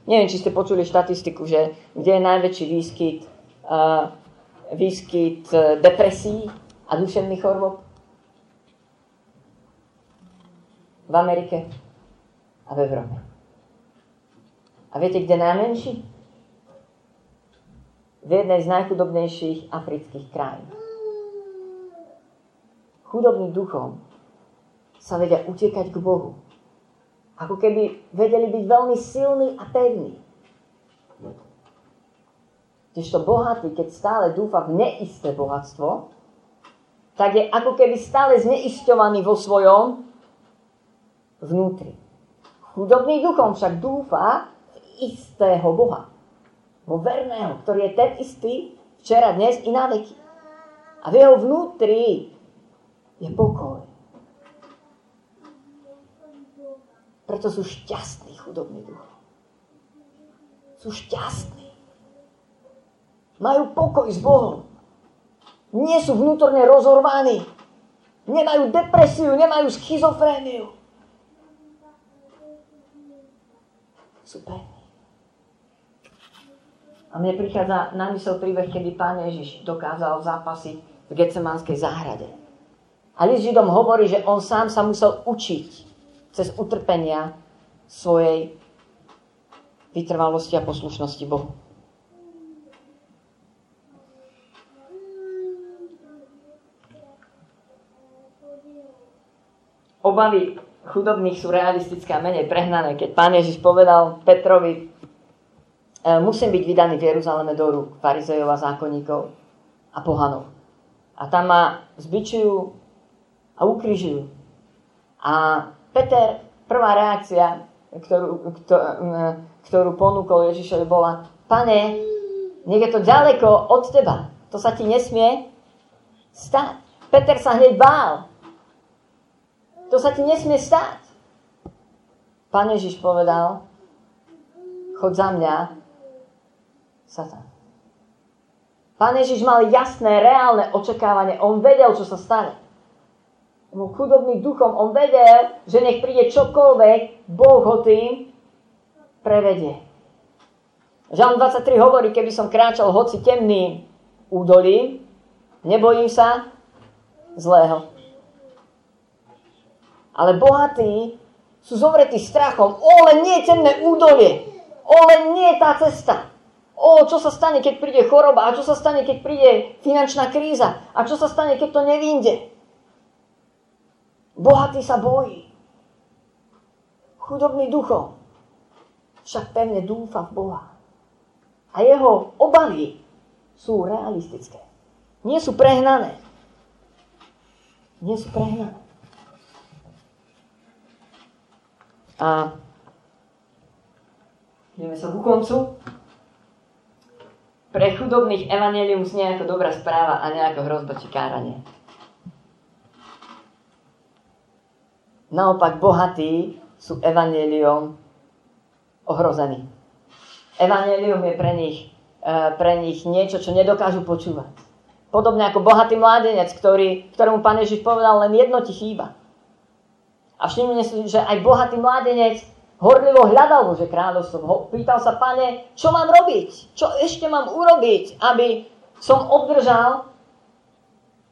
Neviem, či ste počuli štatistiku, že kde je najväčší výskyt, uh, výskyt uh, depresí a duševných chorôb? V Amerike a v Európe. A viete, kde najmenší? V jednej z najchudobnejších afrických krajín. Chudobný duchom sa vedia utiekať k Bohu. Ako keby vedeli byť veľmi silní a pevní. Kdežto bohatý, keď stále dúfa v neisté bohatstvo, tak je ako keby stále zneisťovaný vo svojom vnútri. Chudobný duchom však dúfa v istého Boha. Vo verného, ktorý je ten istý včera, dnes i na veky. A v jeho vnútri je pokoj. Preto sú šťastní chudobní duch. Sú šťastní. Majú pokoj s Bohom. Nie sú vnútorne rozorvaní. Nemajú depresiu, nemajú schizofréniu. Sú pevní. A mne prichádza na mysel príbeh, kedy pán Ježiš dokázal zápasiť v Getsemanskej záhrade. A list Židom hovorí, že on sám sa musel učiť cez utrpenia svojej vytrvalosti a poslušnosti Bohu. Obavy chudobných sú realistické a menej prehnané. Keď pán Ježiš povedal Petrovi, E, musím byť vydaný v Jeruzaleme do rúk farizejov a zákonníkov a pohanov. A tam ma zbičujú a ukrižujú. A Peter, prvá reakcia, ktorú, ktorú ponúkol Ježišovi, bola Pane, nech je to ďaleko od teba. To sa ti nesmie stať. Peter sa hneď bál. To sa ti nesmie stať. Pán Ježiš povedal, chod za mňa, Satan. Pán Ježiš mal jasné, reálne očakávanie. On vedel, čo sa stane. Chudobný duchom. On vedel, že nech príde čokoľvek, Boh ho tým prevedie. Žalm 23 hovorí, keby som kráčal hoci temným údolím, nebojím sa zlého. Ale bohatí sú zovretí strachom. O, len nie temné údolie. O, len nie tá cesta. O, čo sa stane, keď príde choroba? A čo sa stane, keď príde finančná kríza? A čo sa stane, keď to nevinde? Bohatý sa bojí. Chudobný duchom. Však pevne dúfa v Boha. A jeho obavy sú realistické. Nie sú prehnané. Nie sú prehnané. A ideme sa ku koncu. Pre chudobných evanelium znie ako dobrá správa a nejako hrozba či káranie. Naopak bohatí sú evanelium ohrození. Evanelium je pre nich, e, pre nich niečo, čo nedokážu počúvať. Podobne ako bohatý mládenec, ktorý, ktorému pán Ježiš povedal, len jedno ti chýba. A všimne si, že aj bohatý mládenec horlivo hľadal Bože kráľovstvo. Pýtal sa, pane, čo mám robiť? Čo ešte mám urobiť, aby som obdržal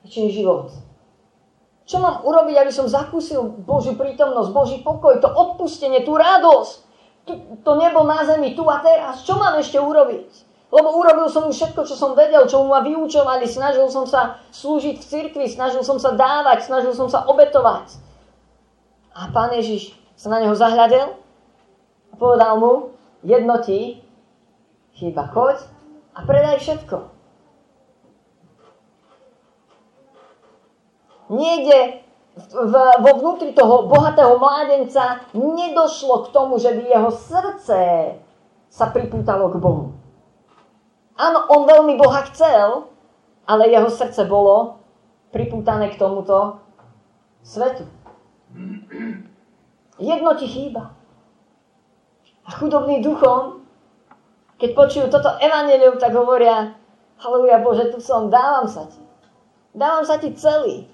väčší život? Čo mám urobiť, aby som zakúsil Božiu prítomnosť, Boží pokoj, to odpustenie, tú radosť, to nebo na zemi, tu a teraz? Čo mám ešte urobiť? Lebo urobil som už všetko, čo som vedel, čo ma vyučovali, snažil som sa slúžiť v cirkvi, snažil som sa dávať, snažil som sa obetovať. A pán Ježiš sa na neho zahľadel povedal mu, jedno ti chýba, choď a predaj všetko. Niekde v, vo vnútri toho bohatého mládenca nedošlo k tomu, že by jeho srdce sa pripútalo k Bohu. Áno, on veľmi Boha chcel, ale jeho srdce bolo pripútané k tomuto svetu. Jedno ti chýba a chudobný duchom, keď počujú toto evanelium, tak hovoria, haleluja Bože, tu som, dávam sa ti. Dávam sa ti celý.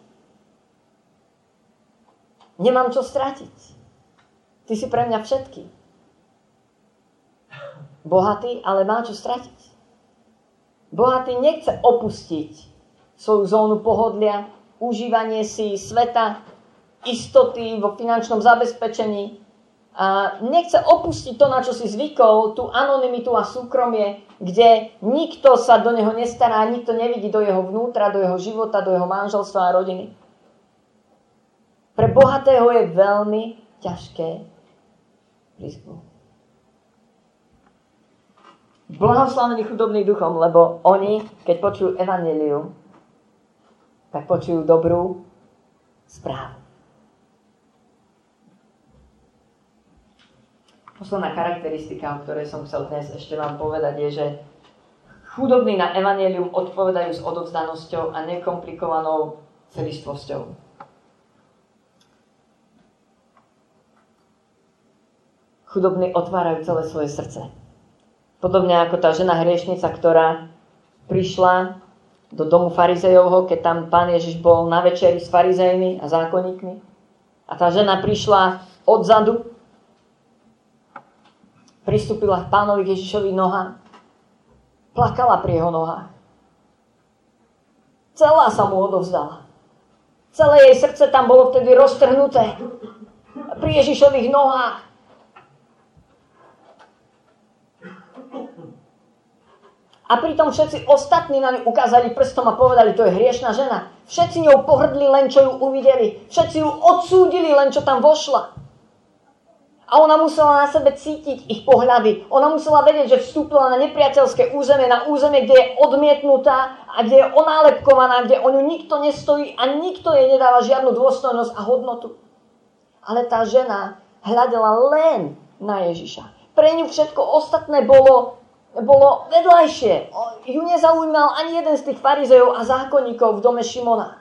Nemám čo stratiť. Ty si pre mňa všetky. Bohatý, ale má čo stratiť. Bohatý nechce opustiť svoju zónu pohodlia, užívanie si sveta, istoty vo finančnom zabezpečení, a nechce opustiť to, na čo si zvykol, tú anonymitu a súkromie, kde nikto sa do neho nestará, nikto nevidí do jeho vnútra, do jeho života, do jeho manželstva a rodiny. Pre bohatého je veľmi ťažké prísť Blahoslavení chudobný duchom, lebo oni, keď počujú evanelium, tak počujú dobrú správu. Posledná charakteristika, o ktorej som chcel dnes ešte vám povedať, je, že chudobní na evanelium odpovedajú s odovzdanosťou a nekomplikovanou celistvosťou. Chudobní otvárajú celé svoje srdce. Podobne ako tá žena hriešnica, ktorá prišla do domu farizejovho, keď tam pán Ježiš bol na večeri s farizejmi a zákonníkmi. A tá žena prišla odzadu, pristúpila k pánovi Ježišovi noha, plakala pri jeho nohách. Celá sa mu odovzdala. Celé jej srdce tam bolo vtedy roztrhnuté. Pri Ježišových nohách. A pritom všetci ostatní na ňu ukázali prstom a povedali, to je hriešná žena. Všetci ňou pohrdli len, čo ju uvideli. Všetci ju odsúdili len, čo tam vošla. A ona musela na sebe cítiť ich pohľady. Ona musela vedieť, že vstúpila na nepriateľské územie, na územie, kde je odmietnutá a kde je onálepkovaná, kde o ňu nikto nestojí a nikto jej nedáva žiadnu dôstojnosť a hodnotu. Ale tá žena hľadela len na Ježiša. Pre ňu všetko ostatné bolo bolo vedľajšie. Ju nezaujímal ani jeden z tých farizejov a zákonníkov v dome Šimona.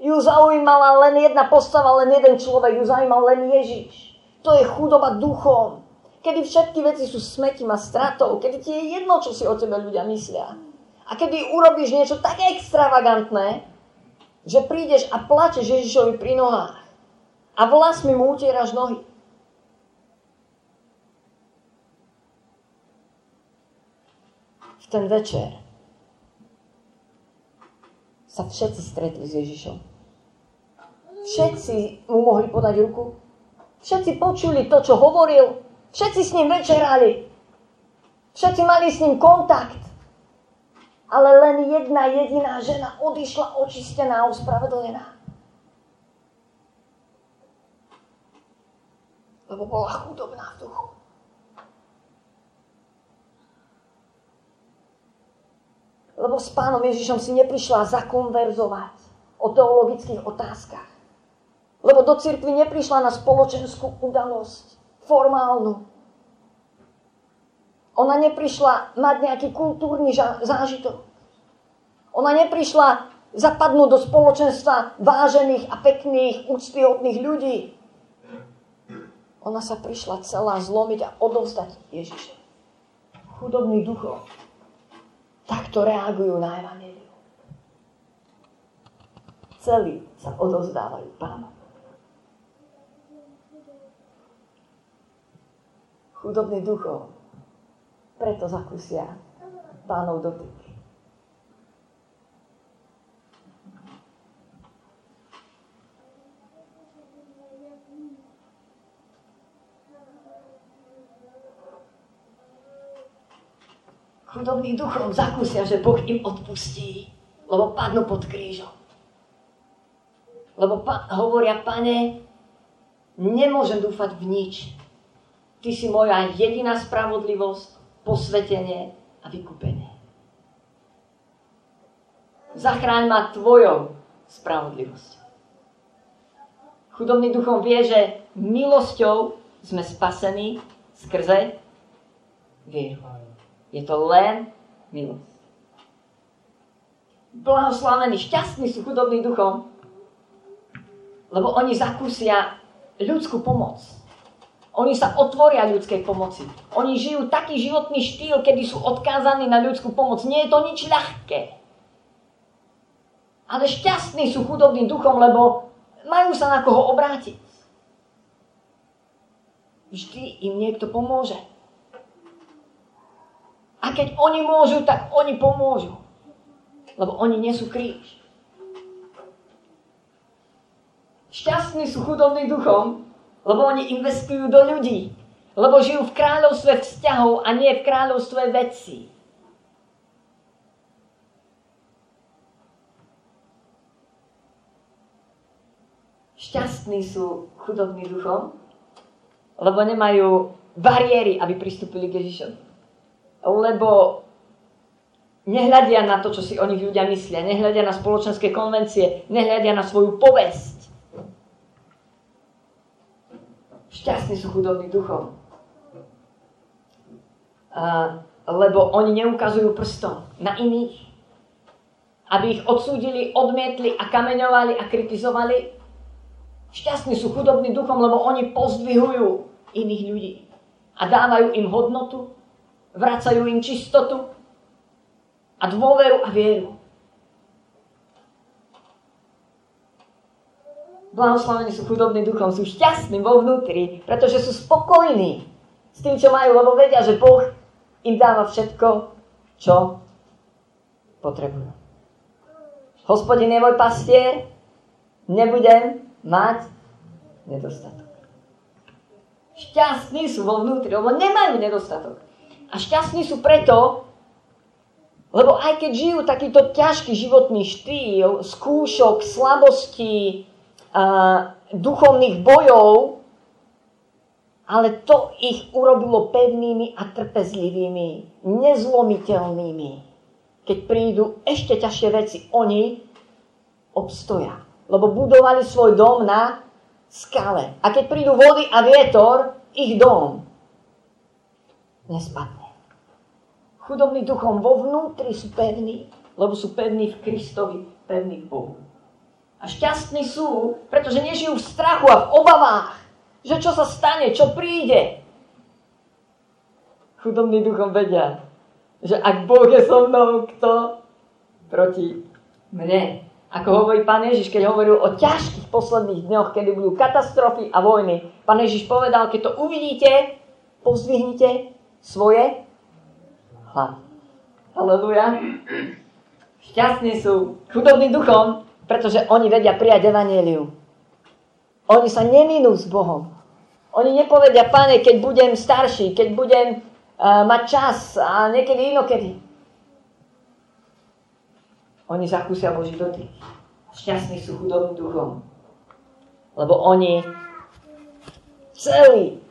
Ju zaujímala len jedna postava, len jeden človek. Ju zaujímal len Ježiš. To je chudoba duchom. Kedy všetky veci sú smetím a stratou. Kedy ti je jedno, čo si o tebe ľudia myslia. A kedy urobíš niečo také extravagantné, že prídeš a plačeš Ježišovi pri nohách. A vlasmi mu utieraš nohy. Ten večer sa všetci stretli s Ježišom. Všetci mu mohli podať ruku. Všetci počuli to, čo hovoril. Všetci s ním večerali. Všetci mali s ním kontakt. Ale len jedna jediná žena odišla očistená a ospravedlnená. Lebo bola chudobná v duchu. Lebo s pánom Ježišom si neprišla zakonverzovať o teologických otázkach. Lebo do cirkvi neprišla na spoločenskú udalosť, formálnu. Ona neprišla mať nejaký kultúrny zážitok. Ona neprišla zapadnúť do spoločenstva vážených a pekných, úctyhodných ľudí. Ona sa prišla celá zlomiť a odovzdať Ježišovi. Chudobný duchov takto reagujú na Evangelium. Celí sa odozdávajú pánu. Chudobný duchov preto zakusia pánov dotyk. Chudobným duchom zakúsia, že Boh im odpustí, lebo padnú pod krížom. Lebo pa- hovoria, pane, nemôžem dúfať v nič. Ty si moja jediná spravodlivosť, posvetenie a vykúpenie. Zachráň ma tvojou spravodlivosťou. Chudobný duchom vie, že milosťou sme spasení skrze vieru. Je to len milosť. Blahoslavení, šťastní sú chudobní duchom, lebo oni zakúsia ľudskú pomoc. Oni sa otvoria ľudskej pomoci. Oni žijú taký životný štýl, kedy sú odkázaní na ľudskú pomoc. Nie je to nič ľahké. Ale šťastní sú chudobným duchom, lebo majú sa na koho obrátiť. Vždy im niekto pomôže. A keď oni môžu, tak oni pomôžu. Lebo oni nie sú kríž. Šťastní sú chudobní duchom, lebo oni investujú do ľudí. Lebo žijú v kráľovstve vzťahov a nie v kráľovstve vecí. Šťastní sú chudobní duchom, lebo nemajú bariéry, aby pristúpili k Ježišovi lebo nehľadia na to, čo si o nich ľudia myslia, nehľadia na spoločenské konvencie, nehľadia na svoju povesť. Šťastní sú chudobní duchom. A, lebo oni neukazujú prstom na iných, aby ich odsúdili, odmietli a kameňovali a kritizovali. Šťastní sú chudobní duchom, lebo oni pozdvihujú iných ľudí a dávajú im hodnotu vracajú im čistotu a dôveru a vieru. Blahoslavení sú chudobní duchom, sú šťastní vo vnútri, pretože sú spokojní s tým, čo majú, lebo vedia, že Boh im dáva všetko, čo potrebujú. Hospodin je môj pastier, nebudem mať nedostatok. Šťastní sú vo vnútri, lebo nemajú nedostatok. A šťastní sú preto, lebo aj keď žijú takýto ťažký životný štýl, skúšok, slabosti, duchovných bojov, ale to ich urobilo pevnými a trpezlivými, nezlomiteľnými. Keď prídu ešte ťažšie veci, oni obstoja. Lebo budovali svoj dom na skale. A keď prídu vody a vietor, ich dom nespadne. Chudobní duchom vo vnútri sú pevní, lebo sú pevní v Kristovi, pevní v Bohu. A šťastní sú, pretože nežijú v strachu a v obavách, že čo sa stane, čo príde. Chudobný duchom vedia, že ak Boh je so mnou, kto proti mne. Ako hovorí pán Ježiš, keď hovoril o ťažkých posledných dňoch, kedy budú katastrofy a vojny. Pán Ježiš povedal, keď to uvidíte, pozdvihnite svoje hlavy. Halleluja. Šťastní sú chudobní duchom, pretože oni vedia prijať evaníliu. Oni sa neminú s Bohom. Oni nepovedia, pane, keď budem starší, keď budem uh, mať čas a niekedy inokedy. Oni zakúsia Boží dotyk. Šťastní sú chudobným duchom. Lebo oni celý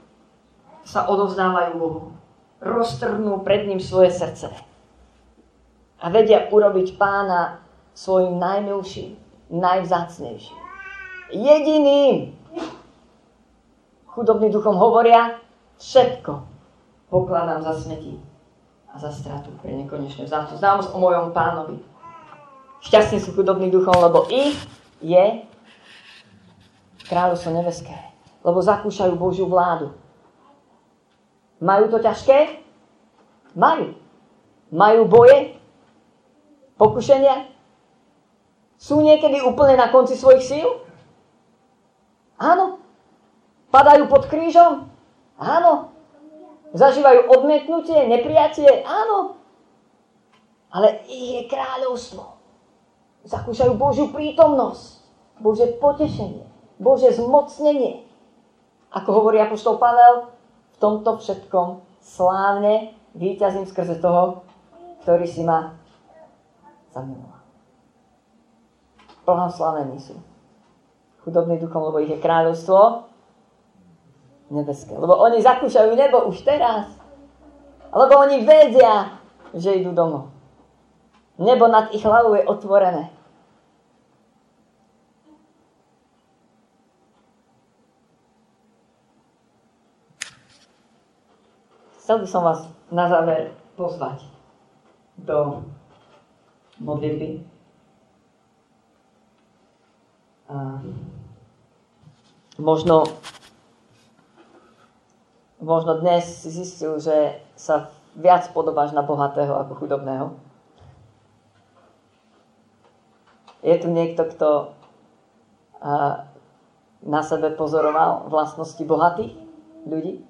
sa odovzdávajú Bohu. Roztrhnú pred ním svoje srdce. A vedia urobiť pána svojim najmilším najvzácnejší. Jediným chudobným duchom hovoria, všetko pokladám za smeti a za stratu pre nekonečnú vzácnu známosť o mojom pánovi. Šťastní sú chudobní duchom, lebo ich je kráľovstvo nebeské. Lebo zakúšajú Božiu vládu. Majú to ťažké? Majú. Majú boje? Pokušenia? Sú niekedy úplne na konci svojich síl? Áno. Padajú pod krížom? Áno. Zažívajú odmietnutie, nepriatie? Áno. Ale ich je kráľovstvo. Zakúšajú Božiu prítomnosť, Bože potešenie, Bože zmocnenie. Ako hovorí apoštol Pavel, tomto všetkom slávne víťazím skrze toho, ktorý si ma zamiloval blahoslavení sú. Chudobný duchom, lebo ich je kráľovstvo nebeské. Lebo oni zakúšajú nebo už teraz. Lebo oni vedia, že idú domov. Nebo nad ich hlavou je otvorené. Chcel by som vás na záver pozvať do modlitby. A možno, možno dnes si zistil, že sa viac podobáš na bohatého ako chudobného. Je tu niekto, kto na sebe pozoroval vlastnosti bohatých ľudí?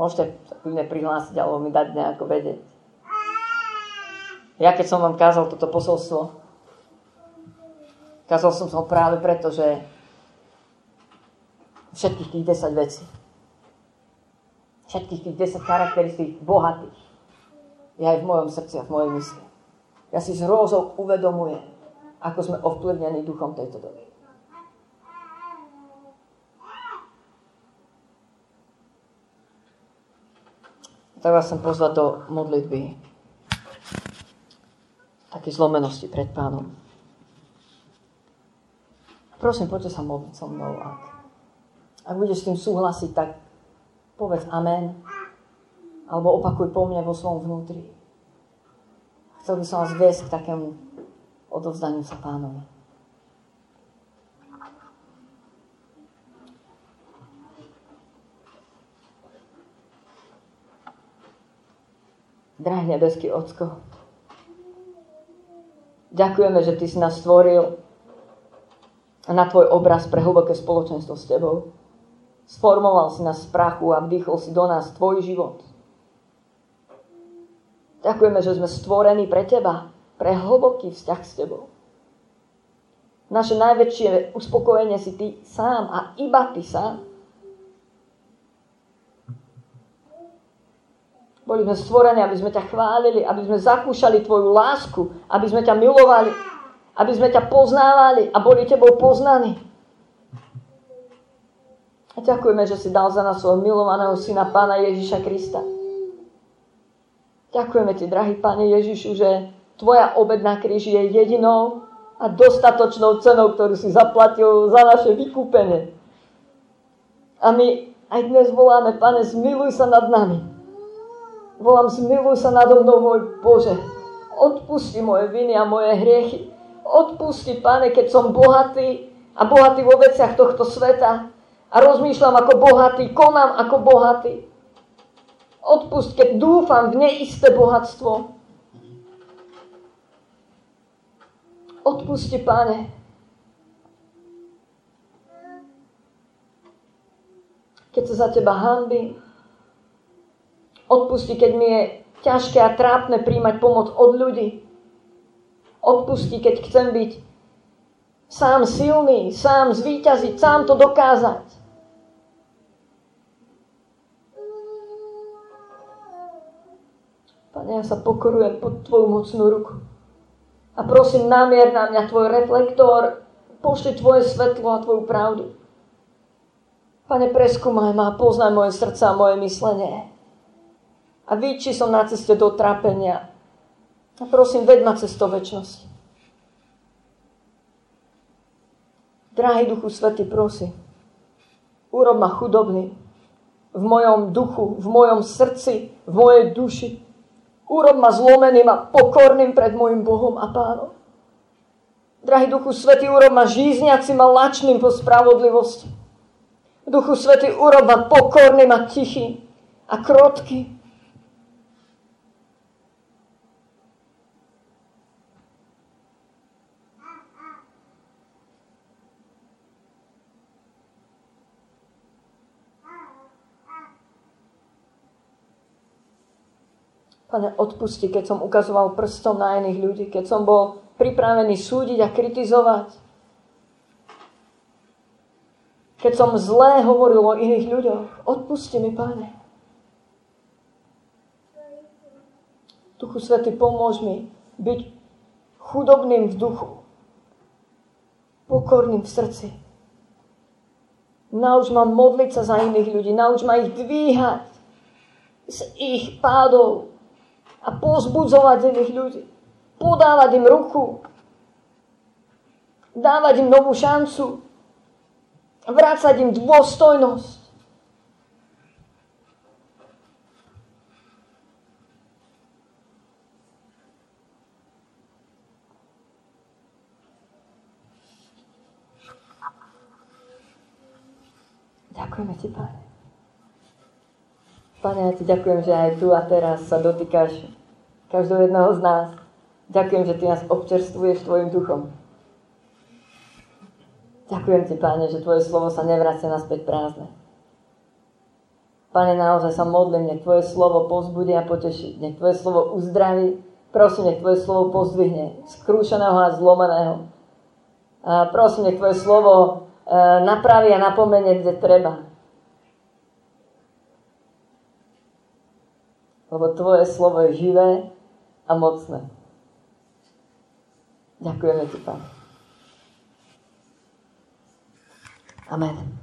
Môžete sa kľudne prihlásiť alebo mi dať nejako vedieť. Ja keď som vám kázal toto posolstvo, Kázal som ho práve preto, že všetkých tých 10 vecí, všetkých tých 10 charakteristík bohatých je aj v mojom srdci a v mojej mysli. Ja si s hrôzou uvedomujem, ako sme ovplyvnení duchom tejto doby. Tak vás chcem pozvať do modlitby také zlomenosti pred pánom. Prosím, poďte sa modliť so mnou. Ak, ak budeš s tým súhlasiť, tak povedz amen. Alebo opakuj po mne vo svojom vnútri. Chcel by som vás viesť k takému odovzdaniu sa pánovi. Drahý nebeský Ocko, ďakujeme, že Ty si nás stvoril na tvoj obraz pre hlboké spoločenstvo s tebou. Sformoval si nás z prachu a vdýchol si do nás tvoj život. Ďakujeme, že sme stvorení pre teba, pre hlboký vzťah s tebou. Naše najväčšie uspokojenie si ty sám a iba ty sám. Boli sme stvorení, aby sme ťa chválili, aby sme zakúšali tvoju lásku, aby sme ťa milovali, aby sme ťa poznávali a boli tebou poznaní. A ďakujeme, že si dal za nás svojho milovaného syna Pána Ježiša Krista. Ďakujeme ti, drahý Pane Ježišu, že tvoja obed na kríži je jedinou a dostatočnou cenou, ktorú si zaplatil za naše vykúpenie. A my aj dnes voláme, Pane, zmiluj sa nad nami. Volám, zmiluj sa nado mnou, môj Bože. Odpusti moje viny a moje hriechy. Odpusti, Pane, keď som bohatý a bohatý vo veciach tohto sveta a rozmýšľam ako bohatý, konám ako bohatý. Odpust, keď dúfam v neisté bohatstvo. Odpusti, Pane. Keď sa za Teba hanbím, Odpusti, keď mi je ťažké a trápne príjmať pomoc od ľudí. Odpusti, keď chcem byť sám silný, sám zvíťaziť, sám to dokázať. Pane, ja sa pokorujem pod Tvoju mocnú ruku. A prosím, namier na mňa Tvoj reflektor, pošli Tvoje svetlo a Tvoju pravdu. Pane, preskúmaj ma, poznaj moje srdce a moje myslenie a ví, či som na ceste do trápenia. A prosím, ved ma cesto väčšnosti. Drahý Duchu Svety, prosím, urob ma chudobný v mojom duchu, v mojom srdci, v mojej duši. Urob ma zlomeným a pokorným pred môjim Bohom a Pánom. Drahý Duchu Svety, urob ma žízniacim a lačným po spravodlivosti. Duchu Svety, urob ma pokorným a tichým a krotkým. Pane, odpusti, keď som ukazoval prstom na iných ľudí, keď som bol pripravený súdiť a kritizovať. Keď som zlé hovoril o iných ľuďoch. Odpusti mi, Pane. Duchu Svety, pomôž mi byť chudobným v duchu, pokorným v srdci. Nauč ma modliť sa za iných ľudí, nauč ma ich dvíhať z ich pádov, a pozbudzovať iných ľudí. Podávať im ruku. Dávať im novú šancu. Vrácať im dôstojnosť. Ďakujeme ti, Pane. Pane, ja ti ďakujem, že aj tu a teraz sa dotýkaš každého jedného z nás. Ďakujem, že ty nás občerstvuješ tvojim duchom. Ďakujem ti, Pane, že tvoje slovo sa nevracia naspäť prázdne. Pane, naozaj sa modlím, nech tvoje slovo pozbudí a poteší. Nech tvoje slovo uzdraví. Prosím, nech tvoje slovo pozdvihne skrúšeného a zlomeného. A prosím, nech tvoje slovo e, napraví a napomenie, kde treba. Lebo Tvoje slovo je živé a mocné. Ďakujeme Ti, Pán. Amen.